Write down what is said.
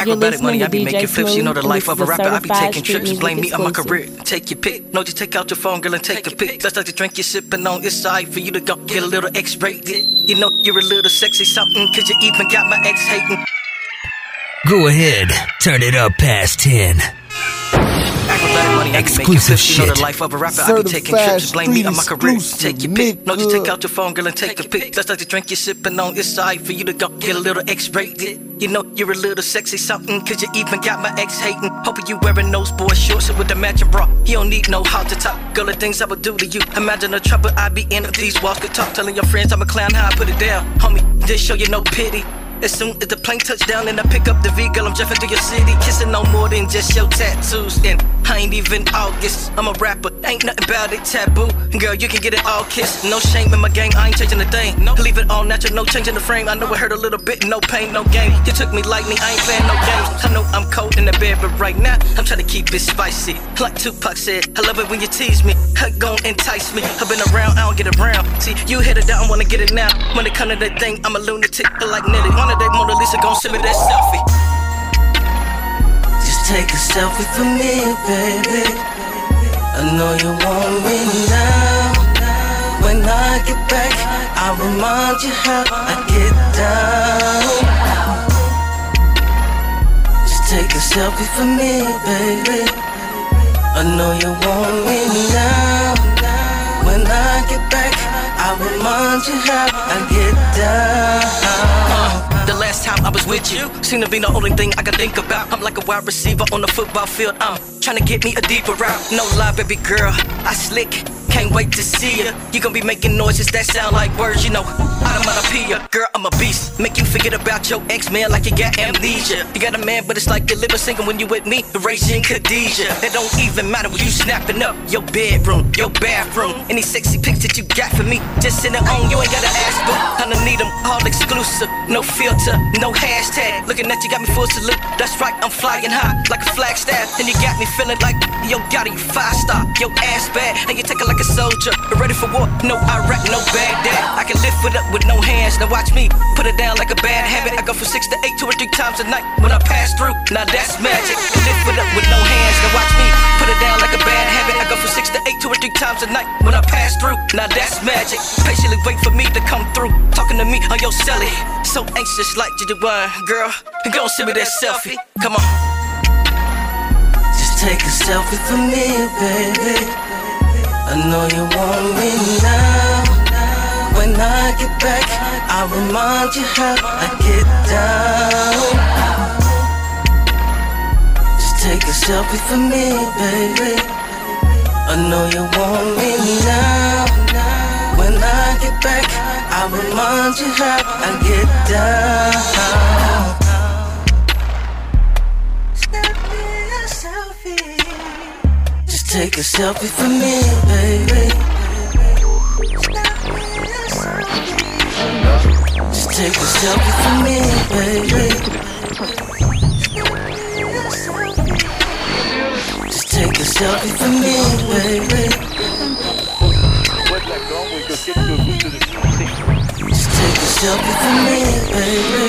Acrobatic money, I be to making flips. You know the life of a rapper. I be taking street trips. music Blame me on my career. Take your pick. No, just take out your phone, girl, and take a pic. Let's start to drink. You're sipping on. It's alright for you to go get a little X-rated. You know you're a little sexy something, cause you even got my ex hating. Go ahead, turn it up past 10. Acrobatic money, I be making Exclusive flips. You know the shit. life of a rapper. I be taking trips. Blame me on my career. Take your pick. No, just take out your phone, girl, and take a pic. Let's start to drink. You're sipping on. It's alright for you to go get a little X-rated. You know you're a little sexy something, cause you even got my ex hating. Hoping you wearing those boy shorts with the matching bra. You don't need no how to talk. Girl, the things I would do to you. Imagine the trouble I be in if these walls could talk. Telling your friends I'm a clown, how I put it down. Homie, just show you no pity. As soon as the plane touch down and I pick up the V, girl, I'm driving through your city. Kissing no more than just your tattoos. And I ain't even August. I'm a rapper, ain't nothing about it taboo. Girl, you can get it all kissed. No shame in my game, I ain't changing a thing. No, leave it all natural, no change in the frame. I know it hurt a little bit, no pain, no gain. You took me lightly, I ain't playing no games. I know I'm cold in the bed, but right now, I'm trying to keep it spicy. Like Tupac said, I love it when you tease me. Hug gon' entice me. I've been around, I don't get around. See, you hit it down, wanna get it now. When it come to that thing, I'm a lunatic, like Nelly. One of that Mona Lisa gon' send me that selfie. Just take a selfie for me, baby. I know you want me now. When I get back, I'll remind you how I get down. Just take a selfie for me, baby. I know you want me now. When I get back, I'll remind you how I get down. With you, Seem to be the only thing I can think about. I'm like a wide receiver on the football field. I'm trying to get me a deeper route. No lie, baby girl, I slick. Can't wait to see ya. You gon' be making noises that sound like words, you know. Onomatopoeia, girl, I'm a beast. Make you forget about your ex man like you got amnesia. You got a man, but it's like you're living single when you with me. The Raging Khadijah. It don't even matter when you snapping up your bedroom, your bathroom. Any sexy pics that you got for me, just send it on. You ain't gotta ask, but all exclusive. No filter, no hashtag. Looking at you got me full salute. That's right, I'm flying high like a flagstaff. And you got me feeling like, yo, got you five star. Your ass bad, and you take it like a soldier. Ready for war, no Iraq, no Baghdad. I can lift it up with no hands. Now watch me put it down like a bad habit. I go from six to eight, two or three times a night when I pass through. Now that's magic. Lift it three times a night when I pass through. Now that's magic. Patiently wait for me to come through. Talking to me on your celly. So anxious like you uh, girl. Go send me that selfie. Come on. Just take a selfie for me, baby. I know you want me now. When I get back, I'll remind you how I get down. Just take a selfie for me, baby. I know you want me now. When I get back, I'll remind you how I get down. Just take a selfie for me, baby. Just take a selfie for me, baby. Just take a selfie for me, baby. Just take a selfie for me, baby.